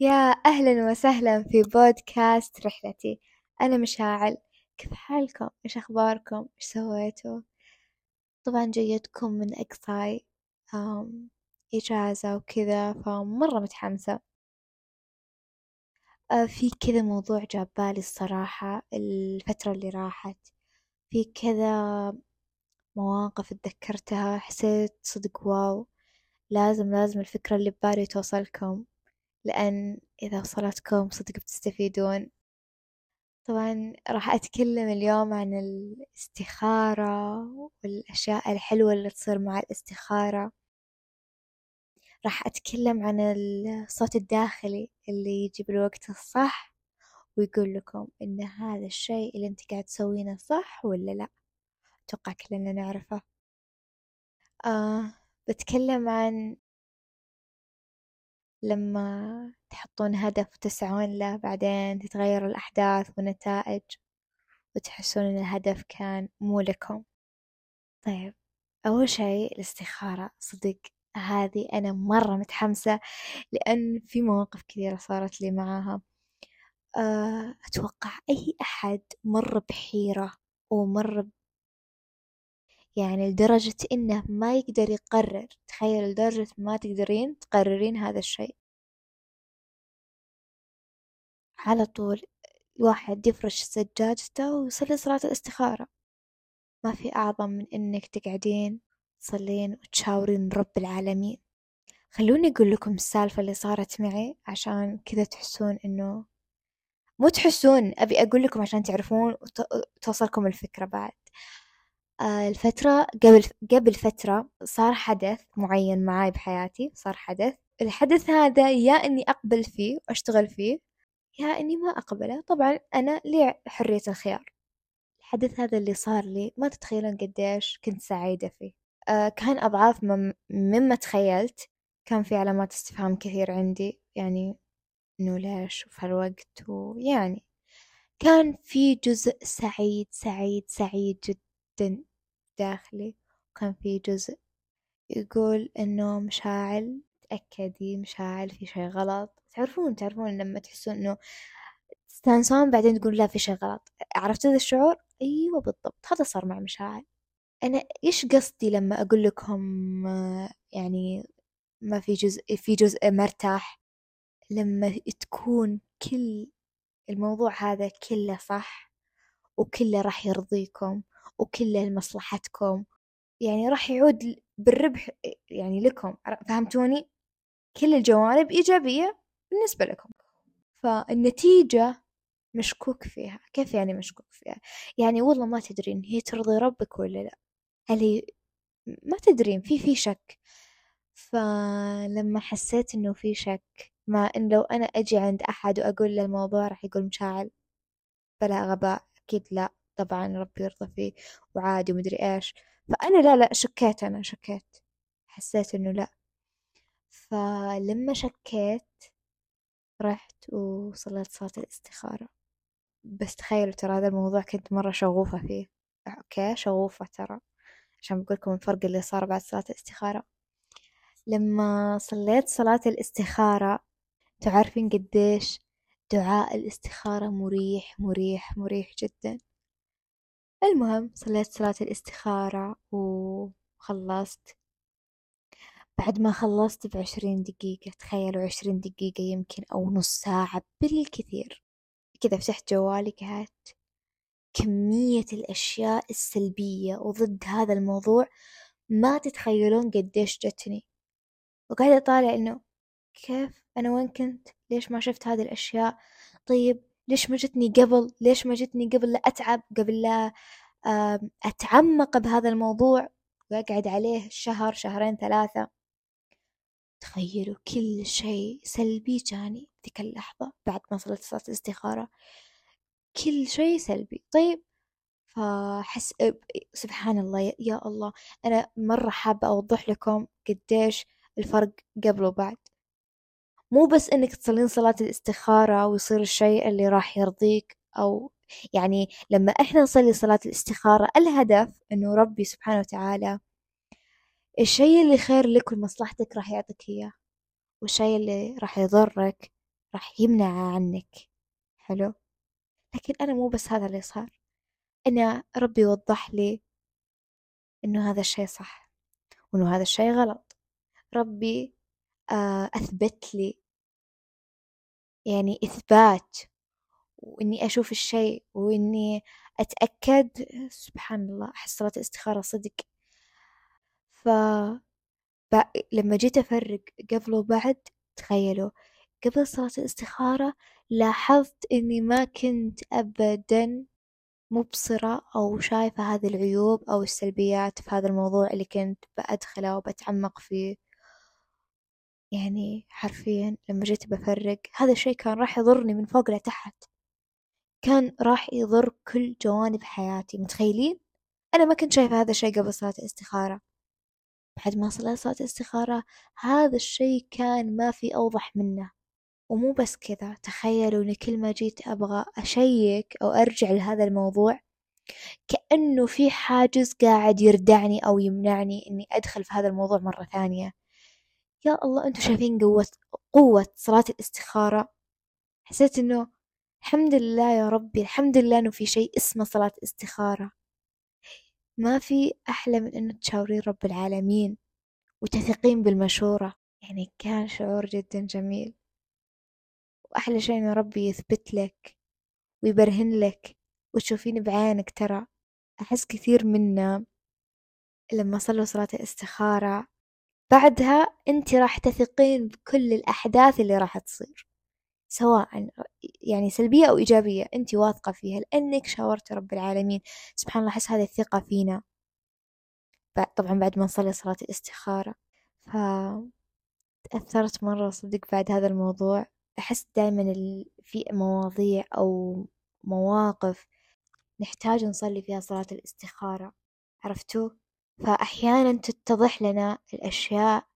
يا أهلا وسهلا في بودكاست رحلتي. أنا مشاعل. كيف حالكم؟ إيش أخباركم؟ إيش سويتوا؟ طبعا جيتكم من أقصاي آم، إجازة وكذا فمرة متحمسة. آه، في كذا موضوع جاب بالي الصراحة الفترة اللي راحت. في كذا مواقف اتذكرتها حسيت صدق واو. لازم لازم الفكرة اللي ببالي توصلكم. لأن إذا وصلتكم صدق بتستفيدون. طبعا راح أتكلم اليوم عن الاستخارة والأشياء الحلوة اللي تصير مع الاستخارة. راح أتكلم عن الصوت الداخلي اللي يجي بالوقت الصح ويقول لكم إن هذا الشيء اللي أنت قاعد تسوينه صح ولا لا. أتوقع كلنا نعرفه. آه بتكلم عن لما تحطون هدف وتسعون له بعدين تتغير الأحداث والنتائج وتحسون إن الهدف كان مو لكم. طيب أول شي الاستخارة. صدق هذه أنا مرة متحمسة لأن في مواقف كثيرة صارت لي معاها. آه، أتوقع أي أحد مر بحيرة ومر يعني لدرجة إنه ما يقدر يقرر. تخيل لدرجة ما تقدرين تقررين هذا الشيء. على طول الواحد يفرش سجادته ويصلي صلاة الاستخارة. ما في أعظم من إنك تقعدين تصلين وتشاورين رب العالمين. خلوني أقول لكم السالفة اللي صارت معي عشان كذا تحسون إنه مو تحسون أبي أقول لكم عشان تعرفون وتوصلكم الفكرة بعد. الفترة قبل قبل فترة صار حدث معين معاي بحياتي صار حدث. الحدث هذا يا إني أقبل فيه وأشتغل فيه يا إني ما أقبله. طبعا أنا لي حرية الخيار. الحدث هذا اللي صار لي ما تتخيلون قديش كنت سعيدة فيه. آه كان أضعاف مم- مما تخيلت. كان في علامات استفهام كثير عندي يعني إنه ليش وفي هالوقت ويعني كان في جزء سعيد سعيد سعيد جدا. داخلي وكان في جزء يقول إنه مشاعل تأكدي مشاعل في شي غلط. تعرفون تعرفون لما تحسون إنه تستانسون بعدين تقول لا في شي غلط. عرفت هذا الشعور؟ أيوة بالضبط هذا صار مع مشاعل. أنا إيش قصدي لما أقول لكم يعني ما في جزء في جزء مرتاح؟ لما تكون كل الموضوع هذا كله صح وكله راح يرضيكم. وكله لمصلحتكم. يعني راح يعود بالربح يعني لكم فهمتوني؟ كل الجوانب إيجابية بالنسبة لكم. فالنتيجة مشكوك فيها. كيف يعني مشكوك فيها؟ يعني والله ما تدرين هي ترضي ربك ولا لا. هل هي ما تدرين في في شك. فلما حسيت إنه في شك مع إن لو أنا أجي عند أحد وأقول له الموضوع راح يقول مشاعل. بلا غباء أكيد لا. طبعا ربي يرضى فيه وعادي ومدري إيش. فأنا لا لا شكيت أنا شكيت. حسيت إنه لا. فلما شكيت رحت وصليت صلاة الاستخارة. بس تخيلوا ترى هذا الموضوع كنت مرة شغوفة فيه. أوكي شغوفة ترى. عشان بقولكم الفرق اللي صار بعد صلاة الاستخارة. لما صليت صلاة الاستخارة تعرفين قديش دعاء الاستخارة مريح مريح مريح جدا. المهم صليت صلاة الاستخارة وخلصت. بعد ما خلصت بعشرين دقيقة تخيلوا عشرين دقيقة يمكن أو نص ساعة بالكثير. كذا فتحت جوالي قعدت كمية الأشياء السلبية وضد هذا الموضوع ما تتخيلون قديش جتني. وقاعدة أطالع إنه كيف أنا وين كنت؟ ليش ما شفت هذه الأشياء؟ طيب ليش ما جتني قبل؟ ليش ما جتني قبل لا أتعب قبل لا أتعمق بهذا الموضوع؟ وأقعد عليه شهر شهرين ثلاثة. تخيلوا كل شيء سلبي جاني ذيك اللحظة بعد ما صليت صلاة الاستخارة. كل شيء سلبي. طيب فحس سبحان الله يا الله. أنا مرة حابة أوضح لكم قديش الفرق قبل وبعد. مو بس إنك تصلين صلاة الاستخارة ويصير الشيء اللي راح يرضيك أو يعني لما إحنا نصلي صلاة الاستخارة الهدف إنه ربي سبحانه وتعالى الشيء اللي خير لك ولمصلحتك راح يعطيك إياه والشيء اللي راح يضرك راح يمنع عنك. حلو؟ لكن أنا مو بس هذا اللي صار أنا ربي وضح لي إنه هذا الشي صح وإنه هذا الشي غلط. ربي أثبت لي يعني إثبات وإني أشوف الشيء وإني أتأكد سبحان الله أحس صلاة الاستخارة صدق. ف لما جيت أفرق قبل وبعد تخيلوا قبل صلاة الاستخارة لاحظت إني ما كنت أبدا مبصرة أو شايفة هذه العيوب أو السلبيات في هذا الموضوع اللي كنت بأدخله وبتعمق فيه. يعني حرفيا لما جيت بفرق هذا الشي كان راح يضرني من فوق لتحت. كان راح يضر كل جوانب حياتي متخيلين؟ أنا ما كنت شايفة هذا الشي قبل صلاة الاستخارة. بعد ما صليت صلاة الاستخارة هذا الشي كان ما في أوضح منه. ومو بس كذا تخيلوا إن كل ما جيت أبغى أشيك أو أرجع لهذا الموضوع كأنه في حاجز قاعد يردعني أو يمنعني إني أدخل في هذا الموضوع مرة ثانية. يا الله أنتوا شايفين قوة قوة صلاة الاستخارة؟ حسيت إنه الحمد لله يا ربي الحمد لله إنه في شيء اسمه صلاة استخارة ما في أحلى من إنه تشاورين رب العالمين وتثقين بالمشورة. يعني كان شعور جدا جميل. وأحلى شيء إنه ربي يثبت لك ويبرهن لك وتشوفين بعينك ترى. أحس كثير منا لما صلوا صلاة الاستخارة بعدها أنت راح تثقين بكل الأحداث اللي راح تصير سواء يعني سلبية أو إيجابية أنت واثقة فيها لأنك شاورت رب العالمين. سبحان الله أحس هذه الثقة فينا. طبعا بعد ما نصلي صلاة الاستخارة. ف تأثرت مرة صدق بعد هذا الموضوع. أحس دايما في مواضيع أو مواقف نحتاج نصلي فيها صلاة الاستخارة. عرفتوا؟ فأحيانا تتضح لنا الأشياء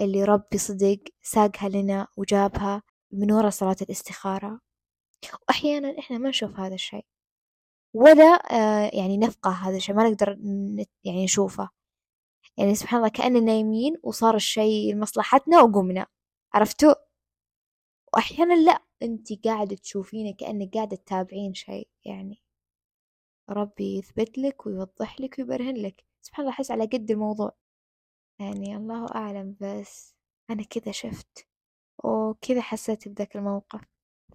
اللي ربي صدق ساقها لنا وجابها من وراء صلاة الاستخارة. وأحيانا إحنا ما نشوف هذا الشيء. ولا آه يعني نفقه هذا الشيء ما نقدر يعني نشوفه. يعني سبحان الله كأننا نايمين وصار الشيء لمصلحتنا وقمنا. عرفتوا؟ وأحيانا لا أنتي قاعدة تشوفينه كأنك قاعدة تتابعين شيء. يعني ربي يثبت لك ويوضح لك ويبرهن لك. سبحان الله أحس على قد الموضوع. يعني الله أعلم بس أنا كذا شفت وكذا حسيت بذاك الموقف.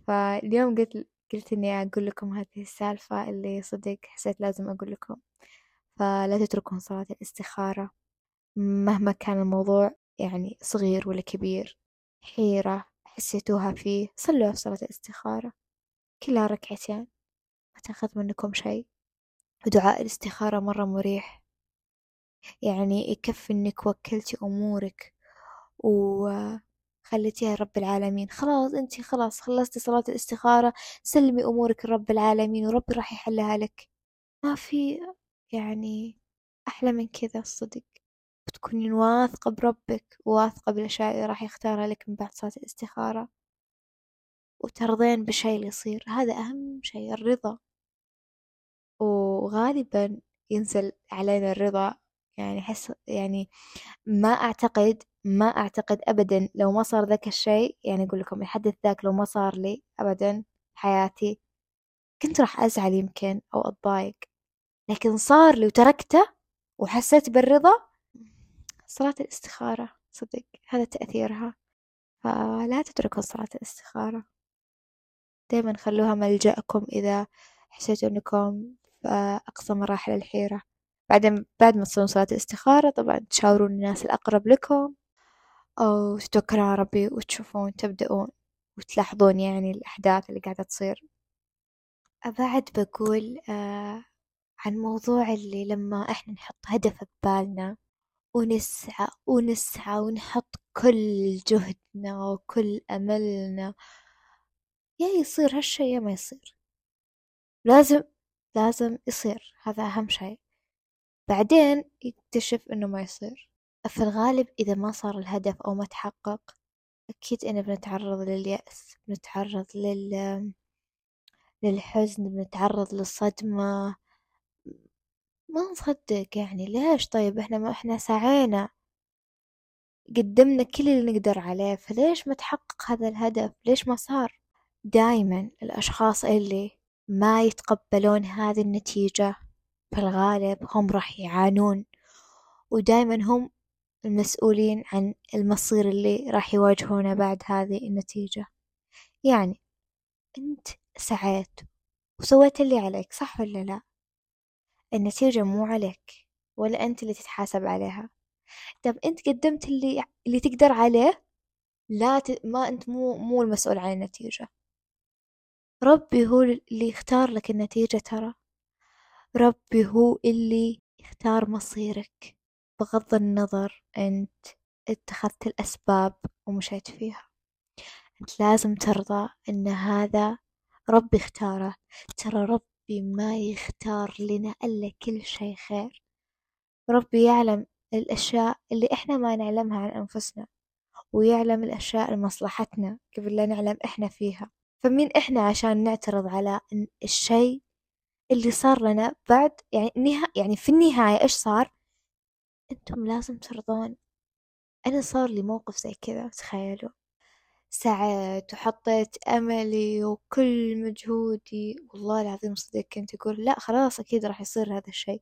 فاليوم قلت قلت إني أقول لكم هذه السالفة اللي صدق حسيت لازم أقول لكم. فلا تتركون صلاة الاستخارة مهما كان الموضوع يعني صغير ولا كبير. حيرة حسيتوها فيه صلوا في صلاة الاستخارة. كلها ركعتين. ما تاخذ منكم شيء. ودعاء الاستخارة مرة مريح. يعني يكفي إنك وكلتي أمورك وخليتيها رب العالمين. خلاص أنتي خلاص خلصتي صلاة الاستخارة سلمي أمورك لرب العالمين وربي راح يحلها لك. ما في يعني أحلى من كذا الصدق. وتكونين واثقة بربك وواثقة بالأشياء اللي راح يختارها لك من بعد صلاة الاستخارة. وترضين بالشي اللي يصير. هذا أهم شي الرضا. وغالبا ينزل علينا الرضا يعني أحس يعني ما أعتقد ما أعتقد أبدا لو ما صار ذاك الشيء يعني أقول لكم الحدث ذاك لو ما صار لي أبدا حياتي كنت راح أزعل يمكن أو أتضايق. لكن صار لي وتركته وحسيت بالرضا صلاة الاستخارة صدق هذا تأثيرها. فلا تتركوا صلاة الاستخارة. دايما خلوها ملجأكم إذا حسيتوا أنكم في أقصى مراحل الحيرة. بعدين بعد ما تصلون صلاة الاستخارة طبعا تشاورون الناس الأقرب لكم. أو تتوكلون على ربي وتشوفون تبدأون وتلاحظون يعني الأحداث اللي قاعدة تصير. بعد بقول آه عن موضوع اللي لما إحنا نحط هدف ببالنا ونسعى ونسعى ونحط كل جهدنا وكل أملنا يا يصير هالشي يا ما يصير. لازم لازم يصير. هذا أهم شيء بعدين يكتشف إنه ما يصير. في الغالب إذا ما صار الهدف أو ما تحقق أكيد إنا بنتعرض لليأس بنتعرض لل للحزن بنتعرض للصدمة. ما نصدق يعني ليش طيب؟ إحنا ما إحنا سعينا. قدمنا كل اللي نقدر عليه فليش ما تحقق هذا الهدف؟ ليش ما صار؟ دايما الأشخاص اللي ما يتقبلون هذه النتيجة في الغالب هم راح يعانون ودايما هم المسؤولين عن المصير اللي راح يواجهونه بعد هذه النتيجة. يعني أنت سعيت وسويت اللي عليك صح ولا لا؟ النتيجة مو عليك ولا أنت اللي تتحاسب عليها. طب أنت قدمت اللي اللي تقدر عليه؟ لا ت... ما أنت مو مو المسؤول عن النتيجة. ربي هو اللي يختار لك النتيجة ترى. ربي هو اللي يختار مصيرك بغض النظر أنت اتخذت الأسباب ومشيت فيها. أنت لازم ترضى أن هذا ربي اختاره. ترى ربي ما يختار لنا إلا كل شيء خير. ربي يعلم الأشياء اللي إحنا ما نعلمها عن أنفسنا ويعلم الأشياء لمصلحتنا قبل لا نعلم إحنا فيها. فمين إحنا عشان نعترض على الشيء اللي صار لنا بعد يعني نها يعني في النهاية إيش صار؟ أنتم لازم ترضون. أنا صار لي موقف زي كذا تخيلوا. سعيت وحطيت أملي وكل مجهودي. والله العظيم صدق كنت أقول لا خلاص أكيد راح يصير هذا الشيء.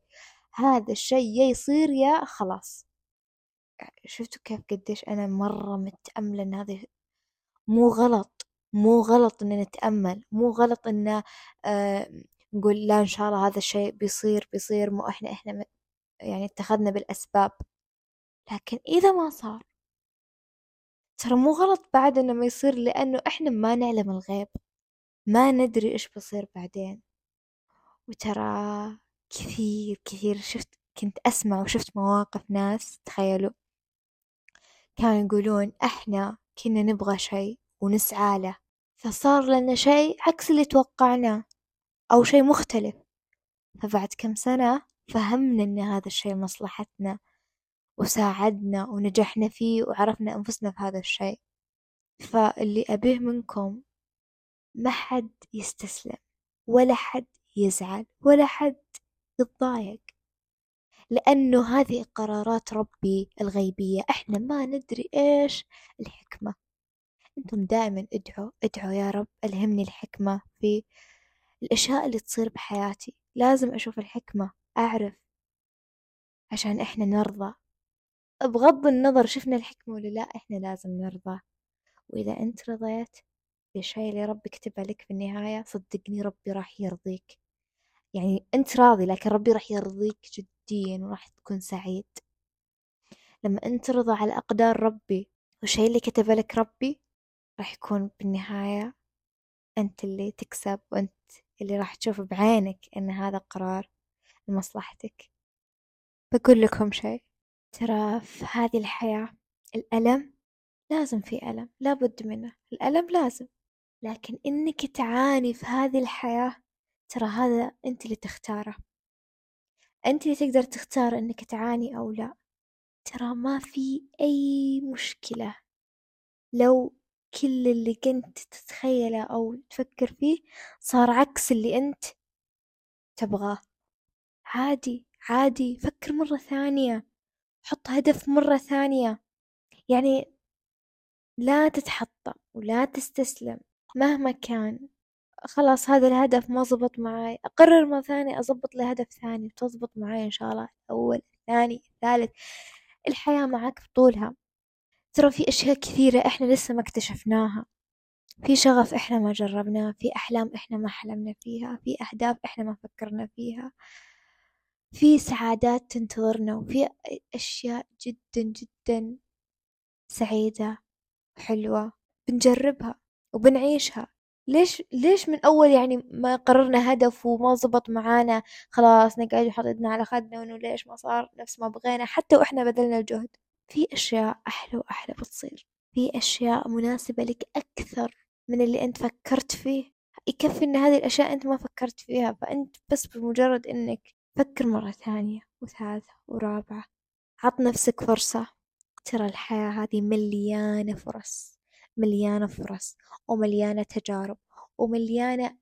هذا الشيء يا يصير يا خلاص. شفتوا كيف قديش أنا مرة متأملة إن هذا مو غلط مو غلط إن نتأمل مو غلط إن آه نقول لا إن شاء الله هذا الشيء بيصير بيصير مو إحنا إحنا يعني اتخذنا بالأسباب. لكن إذا ما صار ترى مو غلط بعد إنه ما يصير لأنه إحنا ما نعلم الغيب. ما ندري إيش بيصير بعدين. وترى كثير كثير شفت كنت أسمع وشفت مواقف ناس تخيلوا كانوا يقولون إحنا كنا نبغى شيء ونسعى له. فصار لنا شيء عكس اللي توقعناه. أو شيء مختلف. فبعد كم سنة فهمنا إن هذا الشيء مصلحتنا وساعدنا ونجحنا فيه وعرفنا أنفسنا في هذا الشيء. فاللي أبيه منكم ما حد يستسلم ولا حد يزعل ولا حد يتضايق. لأنه هذه قرارات ربي الغيبية. إحنا ما ندري إيش الحكمة. أنتم دائما ادعوا ادعوا يا رب ألهمني الحكمة في الأشياء اللي تصير بحياتي. لازم أشوف الحكمة أعرف. عشان إحنا نرضى. بغض النظر شفنا الحكمة ولا لا إحنا لازم نرضى. وإذا أنت رضيت بالشيء اللي ربي كتبه لك في النهاية صدقني ربي راح يرضيك. يعني أنت راضي لكن ربي راح يرضيك جديا وراح تكون سعيد. لما أنت ترضى على أقدار ربي والشيء اللي كتبه لك ربي راح يكون بالنهاية أنت اللي تكسب وأنت اللي راح تشوف بعينك أن هذا قرار لمصلحتك. بقول لكم شيء ترى في هذه الحياة الألم لازم في ألم لابد منه. الألم لازم لكن إنك تعاني في هذه الحياة ترى هذا أنت اللي تختاره. أنت اللي تقدر تختار إنك تعاني أو لا. ترى ما في أي مشكلة لو كل اللي كنت تتخيله أو تفكر فيه صار عكس اللي أنت تبغاه. عادي عادي فكر مرة ثانية حط هدف مرة ثانية. يعني لا تتحطم ولا تستسلم مهما كان. خلاص هذا الهدف ما زبط معاي. أقرر مرة ثانية أضبط لي هدف ثاني وتزبط معاي إن شاء الله. الأول الثاني الثالث. الحياة معك بطولها ترى في أشياء كثيرة إحنا لسه ما اكتشفناها. في شغف إحنا ما جربناه في أحلام إحنا ما حلمنا فيها في أهداف إحنا ما فكرنا فيها. في سعادات تنتظرنا وفي أشياء جدا جدا سعيدة وحلوة بنجربها وبنعيشها. ليش ليش من أول يعني ما قررنا هدف وما زبط معانا خلاص نقعد نحط إيدنا على خدنا وإنه ليش ما صار نفس ما بغينا حتى وإحنا بذلنا الجهد؟ في أشياء أحلى وأحلى بتصير. في أشياء مناسبة لك أكثر من اللي أنت فكرت فيه. يكفي إن هذه الأشياء أنت ما فكرت فيها فأنت بس بمجرد إنك فكر مرة ثانية وثالثة ورابعة. عط نفسك فرصة. ترى الحياة هذه مليانة فرص مليانة فرص ومليانة تجارب ومليانة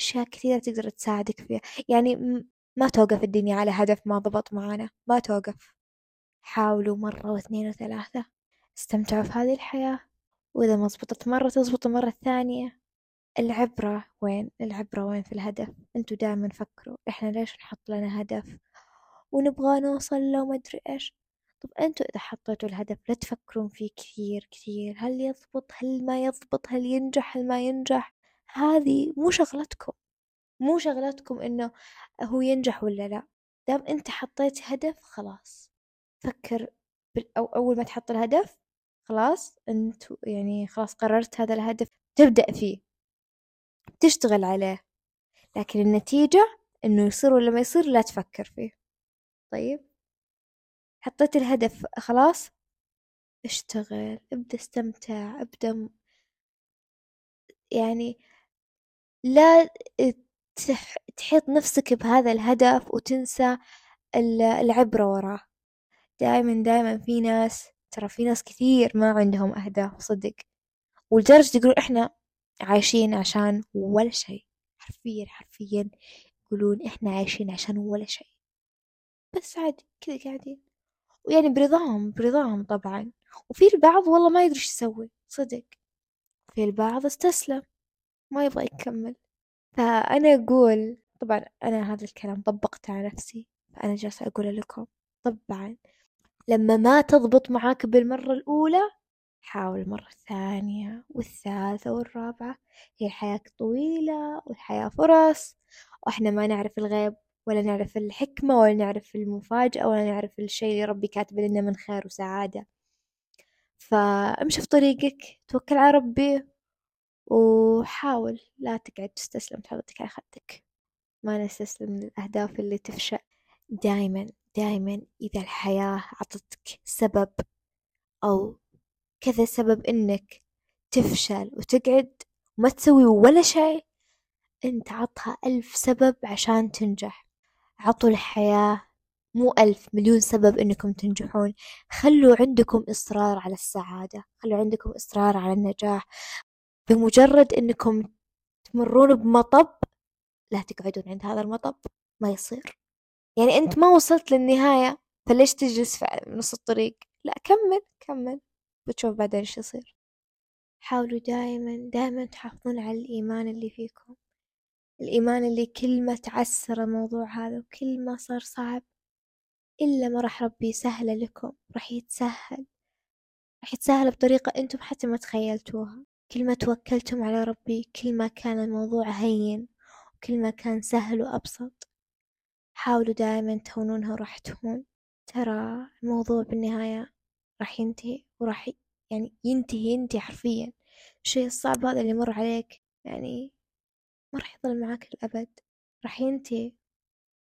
أشياء كثيرة تقدر تساعدك فيها. يعني ما توقف الدنيا على هدف ما ضبط معانا ما توقف. حاولوا مرة واثنين وثلاثة. استمتعوا في هذه الحياة. وإذا ما زبطت مرة تزبط المرة الثانية العبرة وين؟ العبرة وين في الهدف؟ أنتوا دائما فكروا إحنا ليش نحط لنا هدف؟ ونبغى نوصل له ما أدري إيش. طب أنتوا إذا حطيتوا الهدف لا تفكرون فيه كثير كثير. هل يضبط؟ هل ما يضبط؟ هل ينجح؟ هل ما ينجح؟ هذه مو شغلتكم. مو شغلتكم إنه هو ينجح ولا لا. دام أنت حطيت هدف خلاص. فكر أو أول ما تحط الهدف خلاص أنت يعني خلاص قررت هذا الهدف تبدأ فيه تشتغل عليه لكن النتيجة إنه يصير ولا ما يصير لا تفكر فيه. طيب؟ حطيت الهدف خلاص؟ اشتغل ابدأ استمتع ابدأ يعني لا تحيط نفسك بهذا الهدف وتنسى العبرة وراه. دائما دائما في ناس ترى في ناس كثير ما عندهم أهداف صدق ولدرجة يقولون إحنا عايشين عشان ولا شيء. حرفيا حرفيا يقولون إحنا عايشين عشان ولا شيء. بس عادي كذا قاعدين. ويعني برضاهم برضاهم طبعا. وفي البعض والله ما يدري إيش يسوي صدق. في البعض استسلم ما يبغى يكمل. فأنا أقول طبعا أنا هذا الكلام طبقته على نفسي فأنا جالسة أقوله لكم طبعا. لما ما تضبط معاك بالمرة الأولى حاول المرة الثانية والثالثة والرابعة هي الحياة طويلة والحياة فرص وإحنا ما نعرف الغيب ولا نعرف الحكمة ولا نعرف المفاجأة ولا نعرف الشيء اللي ربي كاتب لنا من خير وسعادة. فامشي في طريقك توكل على ربي وحاول لا تقعد تستسلم تحطك على خدك ما نستسلم للأهداف اللي تفشل دايما. دايما إذا الحياة عطتك سبب أو كذا سبب إنك تفشل وتقعد وما تسوي ولا شيء أنت عطها ألف سبب عشان تنجح. عطوا الحياة مو ألف مليون سبب إنكم تنجحون. خلوا عندكم إصرار على السعادة خلوا عندكم إصرار على النجاح. بمجرد إنكم تمرون بمطب لا تقعدون عند هذا المطب ما يصير. يعني أنت ما وصلت للنهاية فليش تجلس في نص الطريق؟ لا كمل كمل. بتشوف بعدين إيش يصير. حاولوا دائما دائما تحافظون على الإيمان اللي فيكم. الإيمان اللي كل ما تعسر الموضوع هذا وكل ما صار صعب إلا ما راح ربي يسهله لكم راح يتسهل. راح يتسهل بطريقة أنتم حتى ما تخيلتوها. كل ما توكلتم على ربي كل ما كان الموضوع هين وكل ما كان سهل وأبسط. حاولوا دائما تهونونها وراح تهون. ترى الموضوع بالنهاية راح ينتهي وراح يعني ينتهي ينتهي حرفيا. الشيء الصعب هذا اللي مر عليك يعني ما راح يظل معاك الأبد راح ينتهي.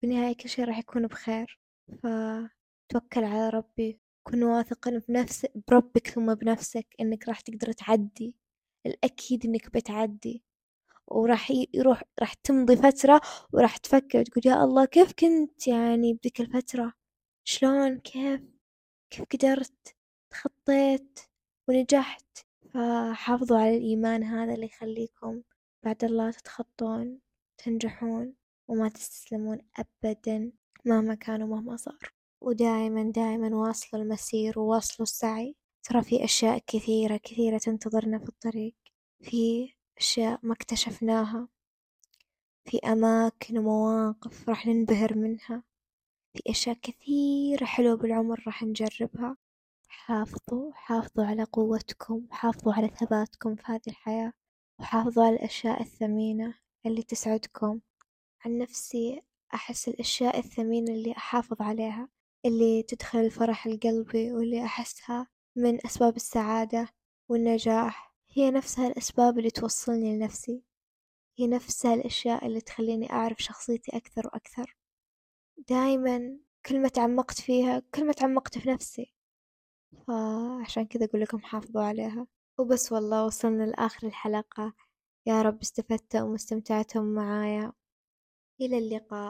بالنهاية كل شيء راح يكون بخير. فتوكل على ربي. كن واثقا بنفسك بربك ثم بنفسك إنك راح تقدر تعدي. الأكيد إنك بتعدي. وراح يروح راح تمضي فترة وراح تفكر تقول يا الله كيف كنت يعني بذيك الفترة؟ شلون؟ كيف؟ كيف قدرت؟ تخطيت؟ ونجحت؟ فحافظوا على الإيمان هذا اللي يخليكم بعد الله تتخطون تنجحون وما تستسلمون أبدا مهما كان ومهما صار. ودائما دائما واصلوا المسير وواصلوا السعي. ترى في أشياء كثيرة كثيرة تنتظرنا في الطريق. في أشياء ما اكتشفناها. في أماكن ومواقف راح ننبهر منها. في أشياء كثيرة حلوة بالعمر راح نجربها. حافظوا حافظوا على قوتكم حافظوا على ثباتكم في هذه الحياة وحافظوا على الأشياء الثمينة اللي تسعدكم. عن نفسي أحس الأشياء الثمينة اللي أحافظ عليها اللي تدخل الفرح لقلبي واللي أحسها من أسباب السعادة والنجاح. هي نفسها الأسباب اللي توصلني لنفسي. هي نفسها الأشياء اللي تخليني أعرف شخصيتي أكثر وأكثر. دايما كل ما تعمقت فيها كل ما تعمقت في نفسي. فعشان كذا أقول لكم حافظوا عليها. وبس والله وصلنا لآخر الحلقة. يا رب استفدتم واستمتعتم معايا. إلى اللقاء.